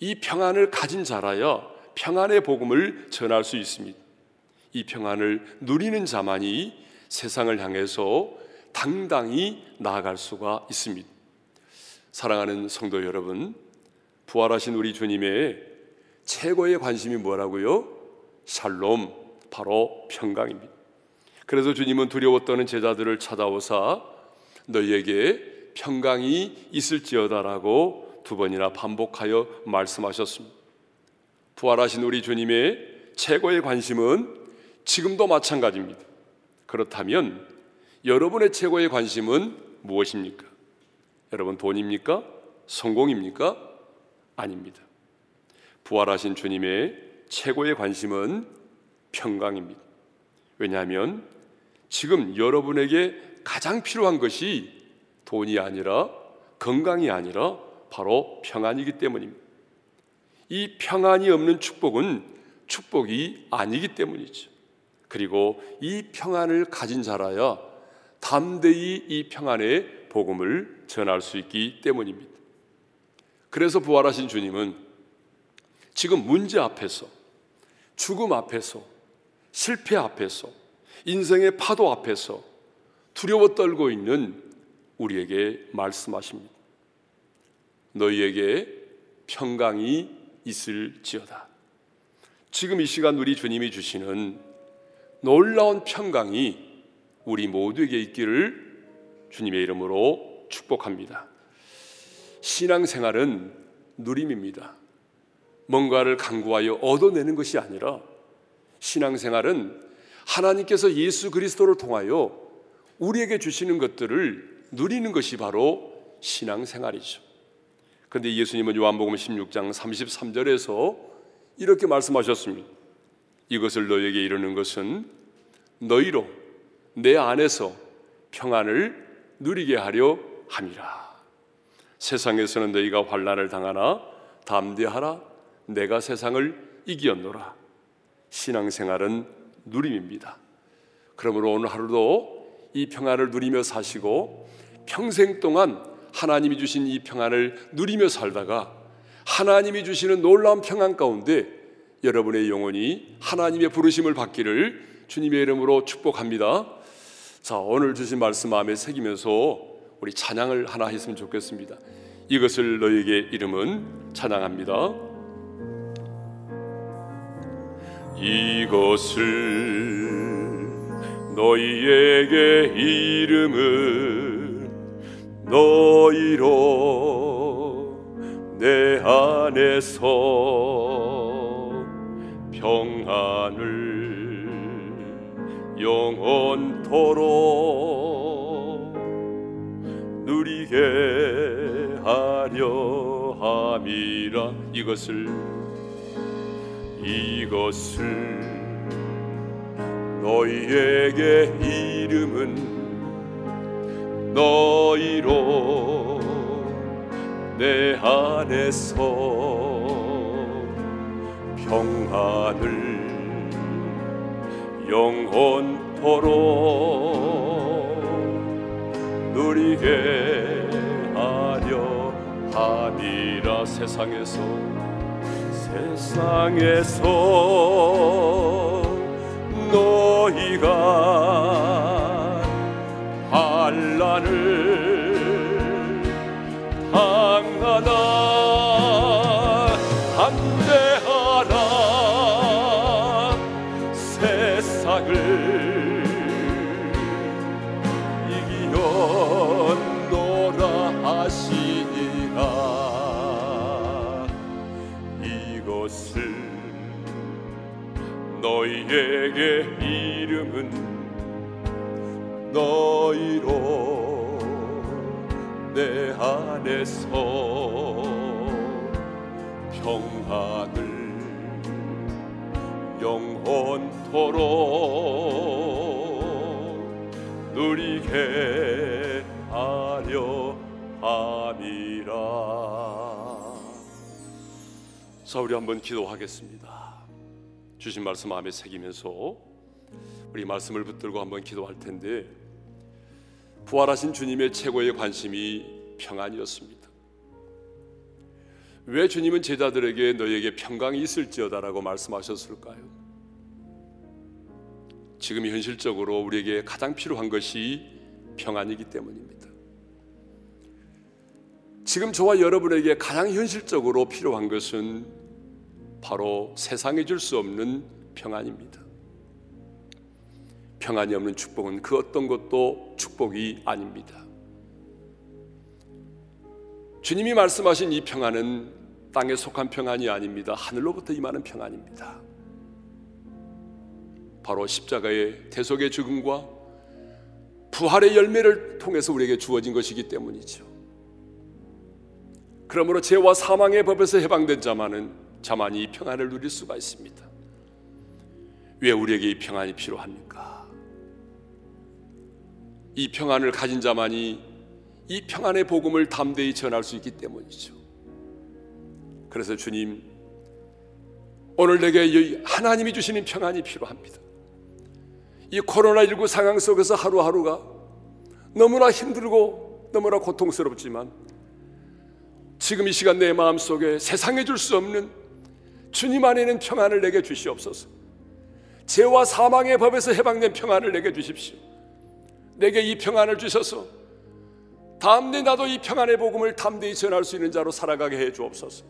이 평안을 가진 자라야 평안의 복음을 전할 수 있습니다. 이 평안을 누리는 자만이 세상을 향해서 당당히 나아갈 수가 있습니다. 사랑하는 성도 여러분, 부활하신 우리 주님의 최고의 관심이 뭐라고요? 샬롬, 바로 평강입니다. 그래서 주님은 두려워 떠는 제자들을 찾아오사 너희에게 평강이 있을지어다라고 두 번이나 반복하여 말씀하셨습니다. 부활하신 우리 주님의 최고의 관심은 지금도 마찬가지입니다. 그렇다면 여러분의 최고의 관심은 무엇입니까? 여러분 돈입니까? 성공입니까? 아닙니다. 부활하신 주님의 최고의 관심은 평강입니다. 왜냐하면 지금 여러분에게 가장 필요한 것이 돈이 아니라 건강이 아니라 바로 평안이기 때문입니다. 이 평안이 없는 축복은 축복이 아니기 때문이죠. 그리고 이 평안을 가진 자라야 담대히 이 평안의 복음을 전할 수 있기 때문입니다. 그래서 부활하신 주님은 지금 문제 앞에서 죽음 앞에서 실패 앞에서 인생의 파도 앞에서 두려워 떨고 있는 우리에게 말씀하십니다. 너희에게 평강이 있을지어다. 지금 이 시간 우리 주님이 주시는 놀라운 평강이 우리 모두에게 있기를 주님의 이름으로 축복합니다. 신앙생활은 누림입니다. 뭔가를 강구하여 얻어내는 것이 아니라 신앙생활은 하나님께서 예수 그리스도를 통하여 우리에게 주시는 것들을 누리는 것이 바로 신앙생활이죠. 그런데 예수님은 요한복음 16장 33절에서 이렇게 말씀하셨습니다. 이것을 너에게 이르는 것은 너희로 내 안에서 평안을 누리게 하려 함이라. 세상에서는 너희가 환난을 당하나 담대하라. 내가 세상을 이기었노라. 신앙생활은 누림입니다. 그러므로 오늘 하루도 이 평안을 누리며 사시고 평생 동안 하나님이 주신 이 평안을 누리며 살다가 하나님이 주시는 놀라운 평안 가운데 여러분의 영혼이 하나님의 부르심을 받기를 주님의 이름으로 축복합니다. 자, 오늘 주신 말씀 마음에 새기면서 우리 찬양을 하나 했으면 좋겠습니다. 이것을 너에게 이름은 찬양합니다. 이것을 너희에게 이름은 너희로 내 안에서 평안을 영원토록 누리게 하려 함이라. 이것을 이것을 너희에게 이름은 너희로 내 안에서 평안을 영원토록 누리게 하려 함이라 세상에서 세상에서 너희가 환난을 당하나 영원토록 누리게 하려 함이라 자 우리 한번 기도하겠습니다 주신 말씀 마음에 새기면서 우리 말씀을 붙들고 한번 기도할 텐데 부활하신 주님의 최고의 관심이 평안이었습니다. 왜 주님은 제자들에게 너에게 평강이 있을지어다라고 말씀하셨을까요? 지금 현실적으로 우리에게 가장 필요한 것이 평안이기 때문입니다. 지금 저와 여러분에게 가장 현실적으로 필요한 것은 바로 세상에 줄수 없는 평안입니다. 평안이 없는 축복은 그 어떤 것도 축복이 아닙니다. 주님이 말씀하신 이 평안은 땅에 속한 평안이 아닙니다. 하늘로부터 임하는 평안입니다. 바로 십자가의 대속의 죽음과 부활의 열매를 통해서 우리에게 주어진 것이기 때문이죠. 그러므로 죄와 사망의 법에서 해방된 자만은 자만이 이 평안을 누릴 수가 있습니다. 왜 우리에게 이 평안이 필요합니까? 이 평안을 가진 자만이 이 평안의 복음을 담대히 전할 수 있기 때문이죠. 그래서 주님, 오늘 내게 하나님이 주시는 평안이 필요합니다. 이 코로나19 상황 속에서 하루하루가 너무나 힘들고 너무나 고통스럽지만 지금 이 시간 내 마음 속에 세상에 줄 수 없는 주님 안에는 평안을 내게 주시옵소서. 죄와 사망의 법에서 해방된 평안을 내게 주십시오. 내게 이 평안을 주셔서 다음내 나도 이 평안의 복음을 담대히 전할 수 있는 자로 살아가게 해 주옵소서.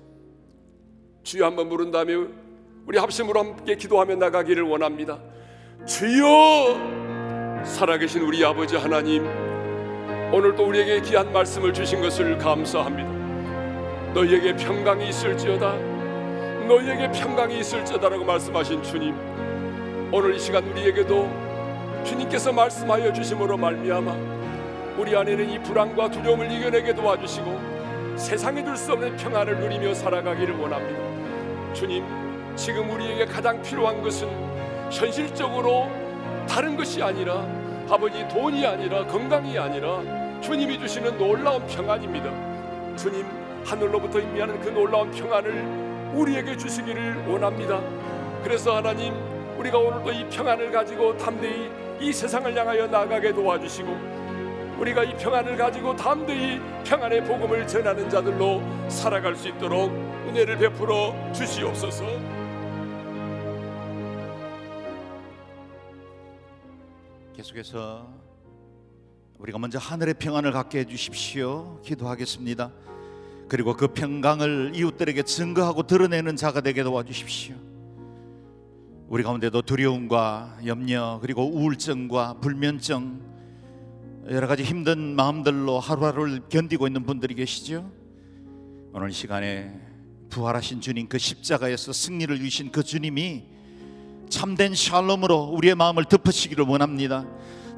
주여 한번 부른 다음에 우리 합심으로 함께 기도하며 나가기를 원합니다. 주여 살아계신 우리 아버지 하나님 오늘도 우리에게 귀한 말씀을 주신 것을 감사합니다. 너희에게 평강이 있을지어다 너희에게 평강이 있을지어다라고 말씀하신 주님 오늘 이 시간 우리에게도 주님께서 말씀하여 주심으로 말미암아 우리 안에는 이 불안과 두려움을 이겨내게 도와주시고 세상에 둘수 없는 평안을 누리며 살아가기를 원합니다. 주님, 지금 우리에게 가장 필요한 것은 현실적으로 다른 것이 아니라 아버지 돈이 아니라 건강이 아니라 주님이 주시는 놀라운 평안입니다. 주님 하늘로부터 임하는 그 놀라운 평안을 우리에게 주시기를 원합니다. 그래서 하나님 우리가 오늘도 이 평안을 가지고 담대히 이 세상을 향하여 나가게 도와주시고 우리가 이 평안을 가지고 담대히 평안의 복음을 전하는 자들로 살아갈 수 있도록 은혜를 베풀어 주시옵소서. 계속해서 우리가 먼저 하늘의 평안을 갖게 해 주십시오. 기도하겠습니다. 그리고 그 평강을 이웃들에게 증거하고 드러내는 자가 되게 도와주십시오. 우리 가운데도 두려움과 염려 그리고 우울증과 불면증 여러 가지 힘든 마음들로 하루하루를 견디고 있는 분들이 계시죠. 오늘 이 시간에 부활하신 주님 그 십자가에서 승리를 이루신 그 주님이 참된 샬롬으로 우리의 마음을 덮으시기를 원합니다.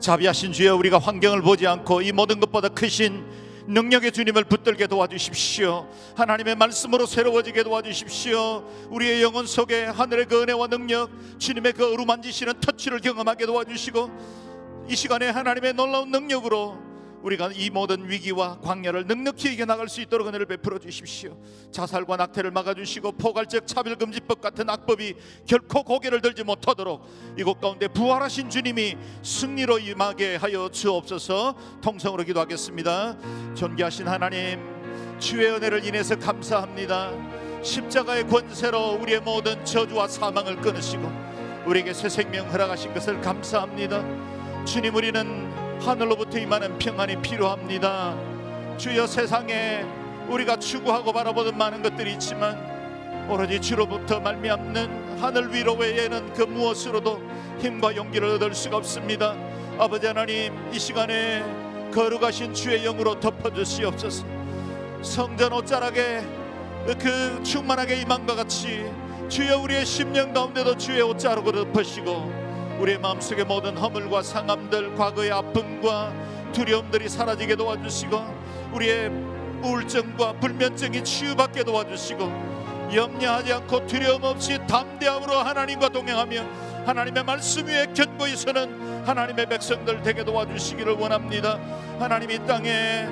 자비하신 주여 우리가 환경을 보지 않고 이 모든 것보다 크신 능력의 주님을 붙들게 도와주십시오. 하나님의 말씀으로 새로워지게 도와주십시오. 우리의 영혼 속에 하늘의 그 은혜와 능력, 주님의 그 어루만지시는 터치를 경험하게 도와주시고 이 시간에 하나님의 놀라운 능력으로 우리가 이 모든 위기와 광야를 넉넉히 이겨나갈 수 있도록 은혜를 베풀어 주십시오. 자살과 낙태를 막아주시고 포괄적 차별금지법 같은 악법이 결코 고개를 들지 못하도록 이곳 가운데 부활하신 주님이 승리로 임하게 하여 주옵소서 통성으로 기도하겠습니다. 존귀하신 하나님 주의 은혜를 인해서 감사합니다. 십자가의 권세로 우리의 모든 저주와 사망을 끊으시고 우리에게 새 생명 허락하신 것을 감사합니다. 주님 우리는 하늘로부터 임하는 평안이 필요합니다. 주여 세상에 우리가 추구하고 바라보는 많은 것들이 있지만 오로지 주로부터 말미암는 하늘 위로 외에는 그 무엇으로도 힘과 용기를 얻을 수가 없습니다. 아버지 하나님 이 시간에 거룩하신 주의 영으로 덮어주시옵소서. 성전 옷자락에 그 충만하게 임한과 같이 주여 우리의 심령 가운데도 주의 옷자락으로 덮으시고 우리의 마음속의 모든 허물과 상함들 과거의 아픔과 두려움들이 사라지게 도와주시고 우리의 우울증과 불면증이 치유받게 도와주시고 염려하지 않고 두려움 없이 담대함으로 하나님과 동행하며 하나님의 말씀 위에 견고히 서는 하나님의 백성들 되게 도와주시기를 원합니다. 하나님 이 땅에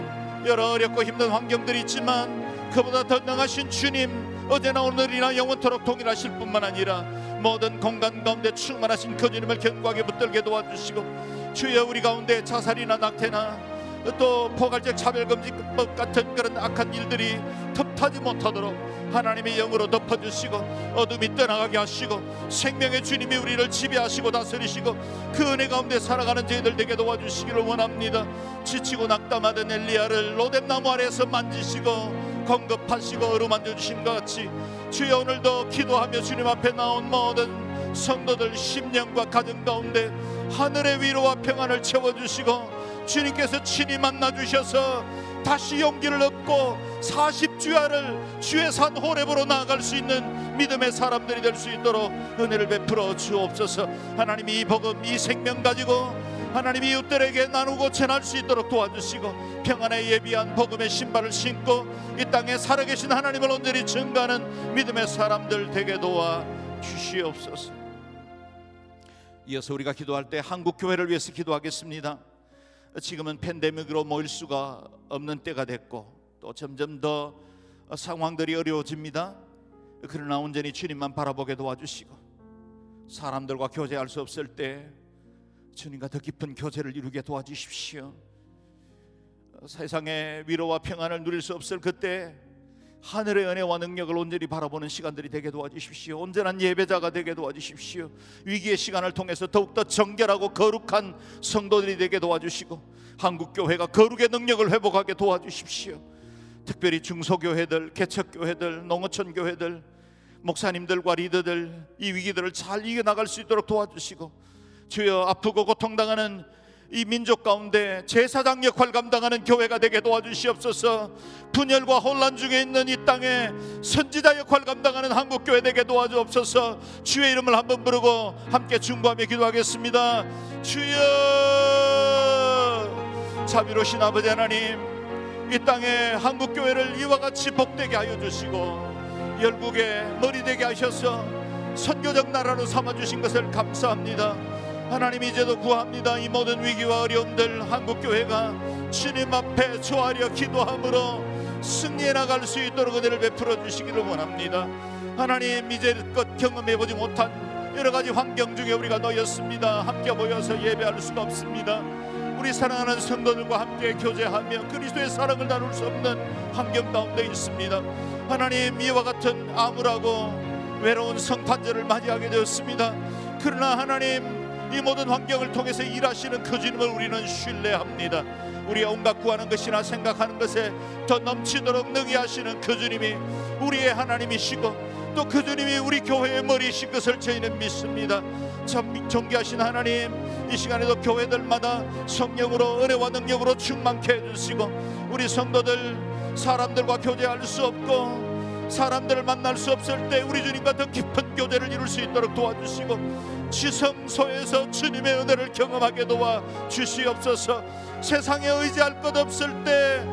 여러 어렵고 힘든 환경들이 있지만 그보다 더 능하신 주님 어제나 오늘이나 영원토록 동일하실 뿐만 아니라 모든 공간 가운데 충만하신 그 주님을 견고하게 붙들게 도와주시고 주여 우리 가운데 자살이나 낙태나 또 포괄적 차별금지법 같은 그런 악한 일들이 틈타지 못하도록 하나님의 영으로 덮어주시고 어둠이 떠나가게 하시고 생명의 주님이 우리를 지배하시고 다스리시고 그 은혜 가운데 살아가는 저희들 되게 도와주시기를 원합니다. 지치고 낙담하던 엘리야를 로뎀나무 아래에서 만지시고 공급하시고 어루만져 주신 것 같이 주여 오늘도 기도하며 주님 앞에 나온 모든 성도들 심령과 가정 가운데 하늘의 위로와 평안을 채워주시고 주님께서 친히 만나 주셔서 다시 용기를 얻고 40주야를 주의 산 호렙으로 나아갈 수 있는 믿음의 사람들이 될 수 있도록 은혜를 베풀어 주옵소서. 하나님이 이 복음 이 생명 가지고 하나님이 이웃들에게 나누고 전할 수 있도록 도와주시고 평안에 예비한 복음의 신발을 신고 이 땅에 살아계신 하나님을 온전히 증가하는 믿음의 사람들 되게 도와 주시옵소서 이어서 우리가 기도할 때 한국 교회를 위해서 기도하겠습니다 지금은 팬데믹으로 모일 수가 없는 때가 됐고 또 점점 더 상황들이 어려워집니다. 그러나 온전히 주님만 바라보게 도와주시고 사람들과 교제할 수 없을 때 주님과 더 깊은 교제를 이루게 도와주십시오. 세상의 위로와 평안을 누릴 수 없을 그때 하늘의 은혜와 능력을 온전히 바라보는 시간들이 되게 도와주십시오. 온전한 예배자가 되게 도와주십시오. 위기의 시간을 통해서 더욱더 정결하고 거룩한 성도들이 되게 도와주시고 한국 교회가 거룩의 능력을 회복하게 도와주십시오. 특별히 중소교회들, 개척교회들, 농어촌 교회들, 목사님들과 리더들 이 위기들을 잘 이겨나갈 수 있도록 도와주시고 주여 아프고 고통당하는 이 민족 가운데 제사장 역할 감당하는 교회가 되게 도와주시옵소서. 분열과 혼란 중에 있는 이 땅에 선지자 역할 감당하는 한국 교회 되게 도와주옵소서. 주의 이름을 한번 부르고 함께 중보하며 기도하겠습니다. 주여! 자비로신 아버지 하나님 이 땅에 한국 교회를 이와 같이 복되게 하여 주시고 열국의 머리 되게 하셔서 선교적 나라로 삼아 주신 것을 감사합니다 하나님 이제도 구합니다. 이 모든 위기와 어려움들 한국교회가 주님 앞에 조아려 기도함으로 승리해 나갈 수 있도록 은혜를 베풀어 주시기를 원합니다. 하나님 이제껏 경험해보지 못한 여러 가지 환경 중에 우리가 놓였습니다. 함께 모여서 예배할 수가 없습니다. 우리 사랑하는 성도들과 함께 교제하며 그리스도의 사랑을 나눌 수 없는 환경 가운데 있습니다. 하나님 이와 같은 암울하고 외로운 성탄절을 맞이하게 되었습니다. 그러나 하나님 이 모든 환경을 통해서 일하시는 그 주님을 우리는 신뢰합니다. 우리가 온갖 구하는 것이나 생각하는 것에 더 넘치도록 능히 하시는 그 주님이 우리의 하나님이시고 또 그 주님이 우리 교회의 머리이신 것을 저희는 믿습니다. 참 존귀하신 하나님 이 시간에도 교회들마다 성령으로 은혜와 능력으로 충만케 해주시고 우리 성도들 사람들과 교제할 수 없고 사람들을 만날 수 없을 때 우리 주님과 더 깊은 교제를 이룰 수 있도록 도와주시고 지성소에서 주님의 은혜를 경험하게 도와 주시옵소서. 세상에 의지할 것 없을 때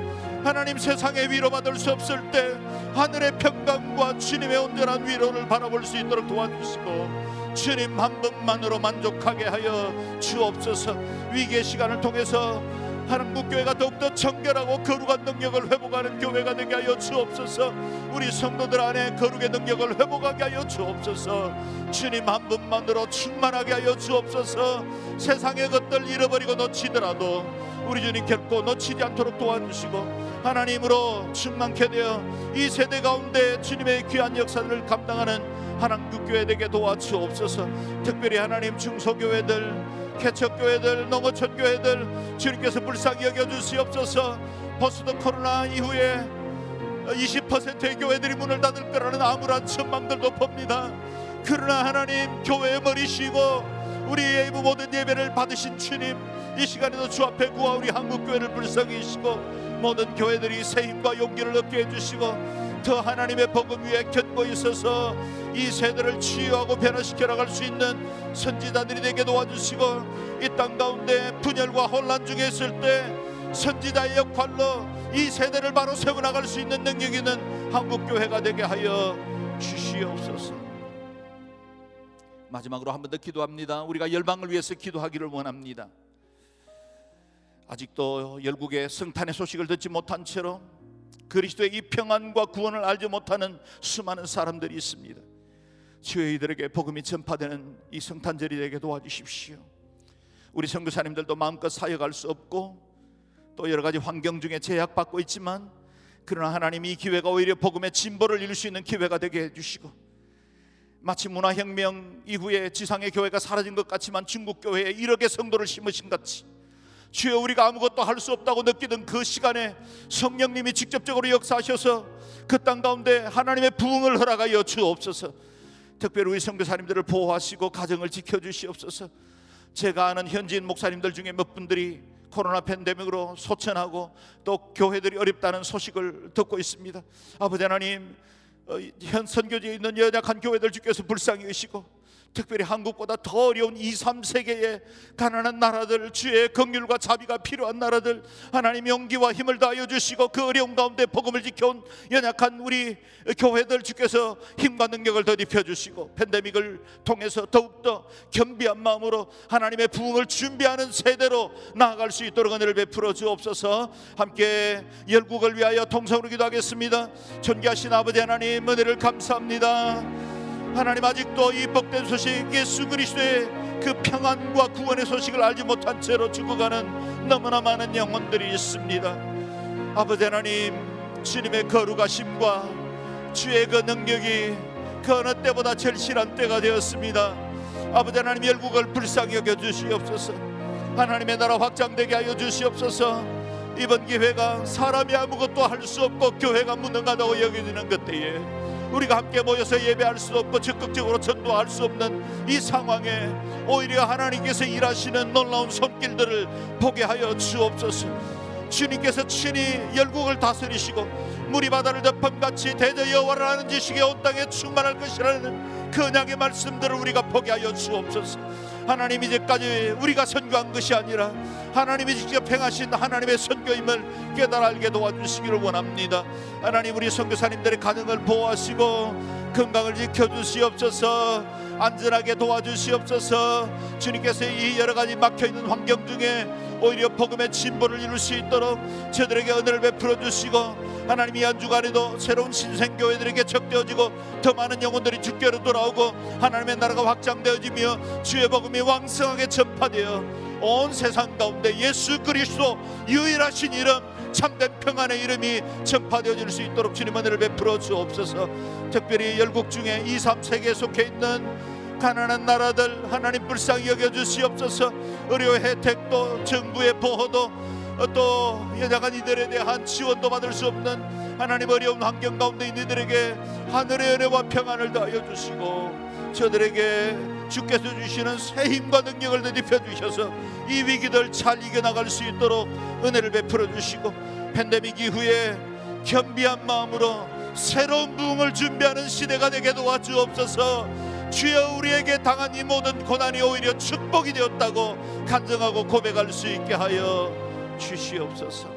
하나님 세상에 위로받을 수 없을 때 하늘의 평강과 주님의 온전한 위로를 바라볼 수 있도록 도와주시고 주님 한 분만으로 만족하게 하여 주옵소서. 위기의 시간을 통해서 한국교회가 더욱더 정결하고 거룩한 능력을 회복하는 교회가 되게 하여 주옵소서. 우리 성도들 안에 거룩의 능력을 회복하게 하여 주옵소서. 주님 한 분만으로 충만하게 하여 주옵소서. 세상의 것들 잃어버리고 놓치더라도 우리 주님 결코 놓치지 않도록 도와주시고 하나님으로 충만케 되어 이 세대 가운데 주님의 귀한 역사를 감당하는 한국교회 되게 도와주옵소서. 특별히 하나님 중소교회들 개척 교회들 농어촌 교회들 주님께서 불쌍히 여겨 주시옵소서. 포스트 코로나 이후에 20%의 교회들이 문을 닫을 거라는 암울한 전망들도 봅니다. 그러나 하나님 교회의 머리시고 우리의 모든 예배를 받으신 주님 이 시간에도 주 앞에 구하 우리 한국교회를 불쌍히 여시고 모든 교회들이 새 힘과 용기를 얻게 해주시고 더 하나님의 복음 위에 견고 있어서 이 세대를 치유하고 변화시켜 나갈 수 있는 선지자들이 되게 도와주시고 이 땅 가운데 분열과 혼란 중에 있을 때 선지자의 역할로 이 세대를 바로 세워나갈 수 있는 능력 있는 한국교회가 되게 하여 주시옵소서 마지막으로 한 번 더 기도합니다 우리가 열방을 위해서 기도하기를 원합니다 아직도 열국의 성탄의 소식을 듣지 못한 채로 그리스도의 이 평안과 구원을 알지 못하는 수많은 사람들이 있습니다. 주의 이들에게 복음이 전파되는 이 성탄절이 되게 도와주십시오. 우리 선교사님들도 마음껏 사역할 수 없고 또 여러 가지 환경 중에 제약받고 있지만 그러나 하나님 이 기회가 오히려 복음의 진보를 이룰 수 있는 기회가 되게 해주시고 마치 문화혁명 이후에 지상의 교회가 사라진 것 같지만 중국 교회에 1억의 성도를 심으신 같이 주여 우리가 아무것도 할 수 없다고 느끼던 그 시간에 성령님이 직접적으로 역사하셔서 그 땅 가운데 하나님의 부흥을 허락하여 주옵소서. 특별히 우리 성교사님들을 보호하시고 가정을 지켜 주시옵소서. 제가 아는 현지인 목사님들 중에 몇 분들이 코로나 팬데믹으로 소천하고 또 교회들이 어렵다는 소식을 듣고 있습니다. 아버지 하나님, 어, 현 선교지에 있는 연약한 교회들 주께서 불쌍히 여시고 특별히 한국보다 더 어려운 2, 3세계의 가난한 나라들 주의 긍휼과 자비가 필요한 나라들 하나님 용기와 힘을 다하여 주시고 그 어려운 가운데 복음을 지켜온 연약한 우리 교회들 주께서 힘과 능력을 더 입혀 주시고 팬데믹을 통해서 더욱더 겸비한 마음으로 하나님의 부흥을 준비하는 세대로 나아갈 수 있도록 은혜를 베풀어 주옵소서. 함께 열국을 위하여 통성으로 기도하겠습니다. 존귀하신 아버지 하나님 은혜를 감사합니다 하나님 아직도 이 복된 소식 예수 그리스도의 그 평안과 구원의 소식을 알지 못한 채로 죽어가는 너무나 많은 영혼들이 있습니다. 아버지 하나님 주님의 거룩하심과 주의 그 능력이 그 어느 때보다 절실한 때가 되었습니다. 아버지 하나님 열국을 불쌍히 여겨 주시옵소서. 하나님의 나라 확장되게 하여 주시옵소서. 이번 기회가 사람이 아무것도 할 수 없고 교회가 무능하다고 여겨지는 그때에 우리가 함께 모여서 예배할 수 없고 적극적으로 전도할 수 없는 이 상황에 오히려 하나님께서 일하시는 놀라운 손길들을 보게 하여 주옵소서. 주님께서 친히 열국을 다스리시고 물이 바다를 덮음같이 대저 여호와를 아는 지식이 온 땅에 충만할 것이라는 그 언약의 말씀들을 우리가 보게 하여 주옵소서. 하나님 이제까지 우리가 선교한 것이 아니라 하나님이 직접 행하신 하나님의 선교임을 깨달아 알게 도와주시기를 원합니다. 하나님 우리 선교사님들의 가정을 보호하시고 건강을 지켜주시옵소서. 안전하게 도와주시옵소서 주님께서 이 여러 가지 막혀 있는 환경 중에 오히려 복음의 진보를 이룰 수 있도록 저들에게 은혜를 베풀어 주시고 하나님 이한 주간에도 새로운 신생교회들에게 적되어지고 더 많은 영혼들이 주께로 돌아오고 하나님의 나라가 확장되어지며 주의 복음이 왕성하게 전파되어 온 세상 가운데 예수 그리스도 유일하신 이름 참된 평안의 이름이 전파되어질 수 있도록 주님 은혜를 베풀어 주옵소서. 특별히 열국 중에 2, 3 세계에 속해 있는 가난한 나라들 하나님 불쌍히 여겨 주시옵소서. 의료 혜택도 정부의 보호도 또 여자간 이들에 대한 지원도 받을 수 없는 하나님 어려운 환경 가운데 있는 이들에게 하늘의 은혜와 평안을 더하여 주시고 저들에게 주께서 주시는 새 힘과 능력을 되짚혀 주셔서 이 위기들 잘 이겨나갈 수 있도록 은혜를 베풀어 주시고 팬데믹 이후에 겸비한 마음으로 새로운 부흥을 준비하는 시대가 되게 도와주옵소서. 주여 우리에게 당한 이 모든 고난이 오히려 축복이 되었다고 간증하고 고백할 수 있게 하여 주시옵소서.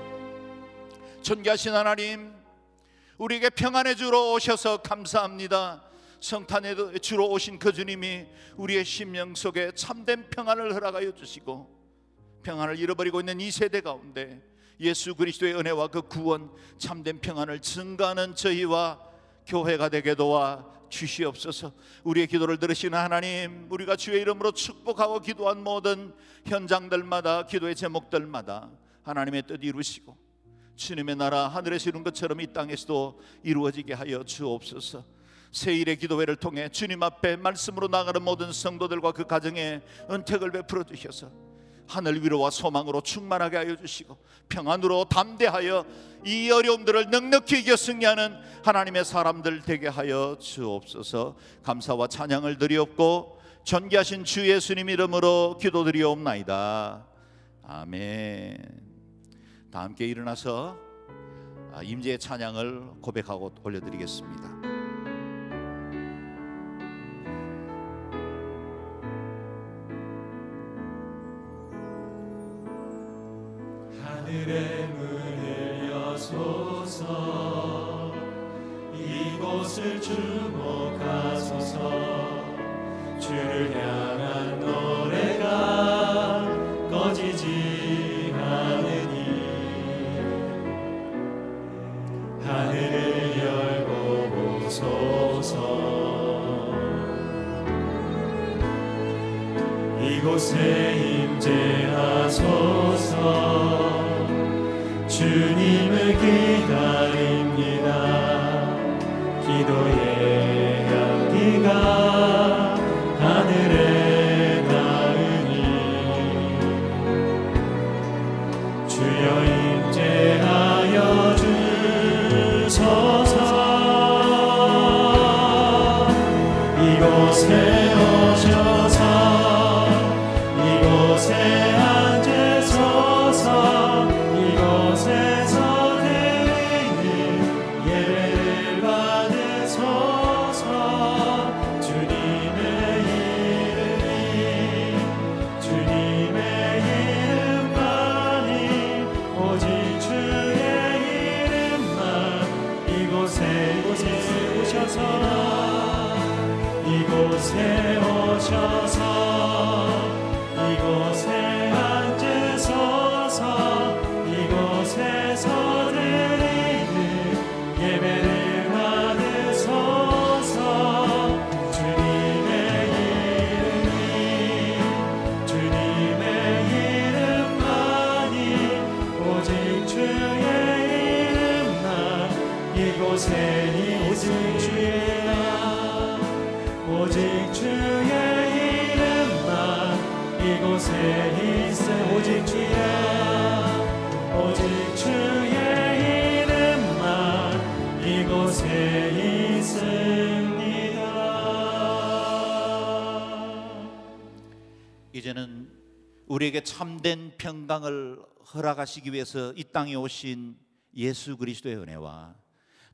존귀하신 하나님 우리에게 평안의 주로 오셔서 감사합니다 성탄의 주로 오신 그 주님이 우리의 심령 속에 참된 평안을 허락하여 주시고 평안을 잃어버리고 있는 이 세대 가운데 예수 그리스도의 은혜와 그 구원 참된 평안을 증가하는 저희와 교회가 되게 도와 주시옵소서. 우리의 기도를 들으시는 하나님, 우리가 주의 이름으로 축복하고 기도한 모든 현장들마다 기도의 제목들마다 하나님의 뜻 이루시고 주님의 나라 하늘에서 이룬 것처럼 이 땅에서도 이루어지게 하여 주옵소서. 세일의 기도회를 통해 주님 앞에 말씀으로 나가는 모든 성도들과 그 가정에 은택을 베풀어 주셔서 하늘 위로와 소망으로 충만하게 하여 주시고 평안으로 담대하여 이 어려움들을 넉넉히 이겨 승리하는 하나님의 사람들 되게 하여 주옵소서. 감사와 찬양을 드리옵고 존귀하신 주 예수님 이름으로 기도드리옵나이다. 아멘. 다 함께 일어나서 아, 임재의 찬양을 고백하고 올려드리겠습니다 하늘의 문을 여소서. 이곳을 주목하소서. 주를 향한 노래가 이제는 우리에게 참된 평강을 허락하시기 위해서 이 땅에 오신 예수 그리스도의 은혜와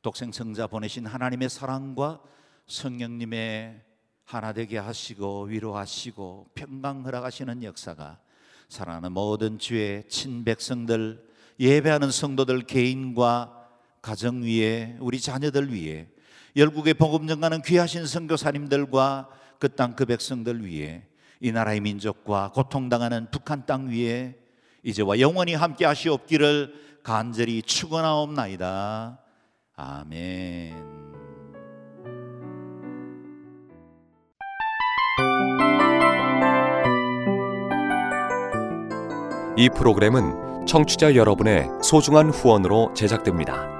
독생 성자 보내신 하나님의 사랑과 성령님의 하나 되게 하시고 위로하시고 평강 허락하시는 역사가 사랑하는 모든 주의 친백성들 예배하는 성도들 개인과 가정 위에 우리 자녀들 위에 열국의 복음 전가는 귀하신 선교사님들과 그 땅 그 백성들 위에 이 나라의 민족과 고통당하는 북한 땅 위에 이제와 영원히 함께 하시옵기를 간절히 축원하옵나이다. 아멘. 이 프로그램은 청취자 여러분의 소중한 후원으로 제작됩니다.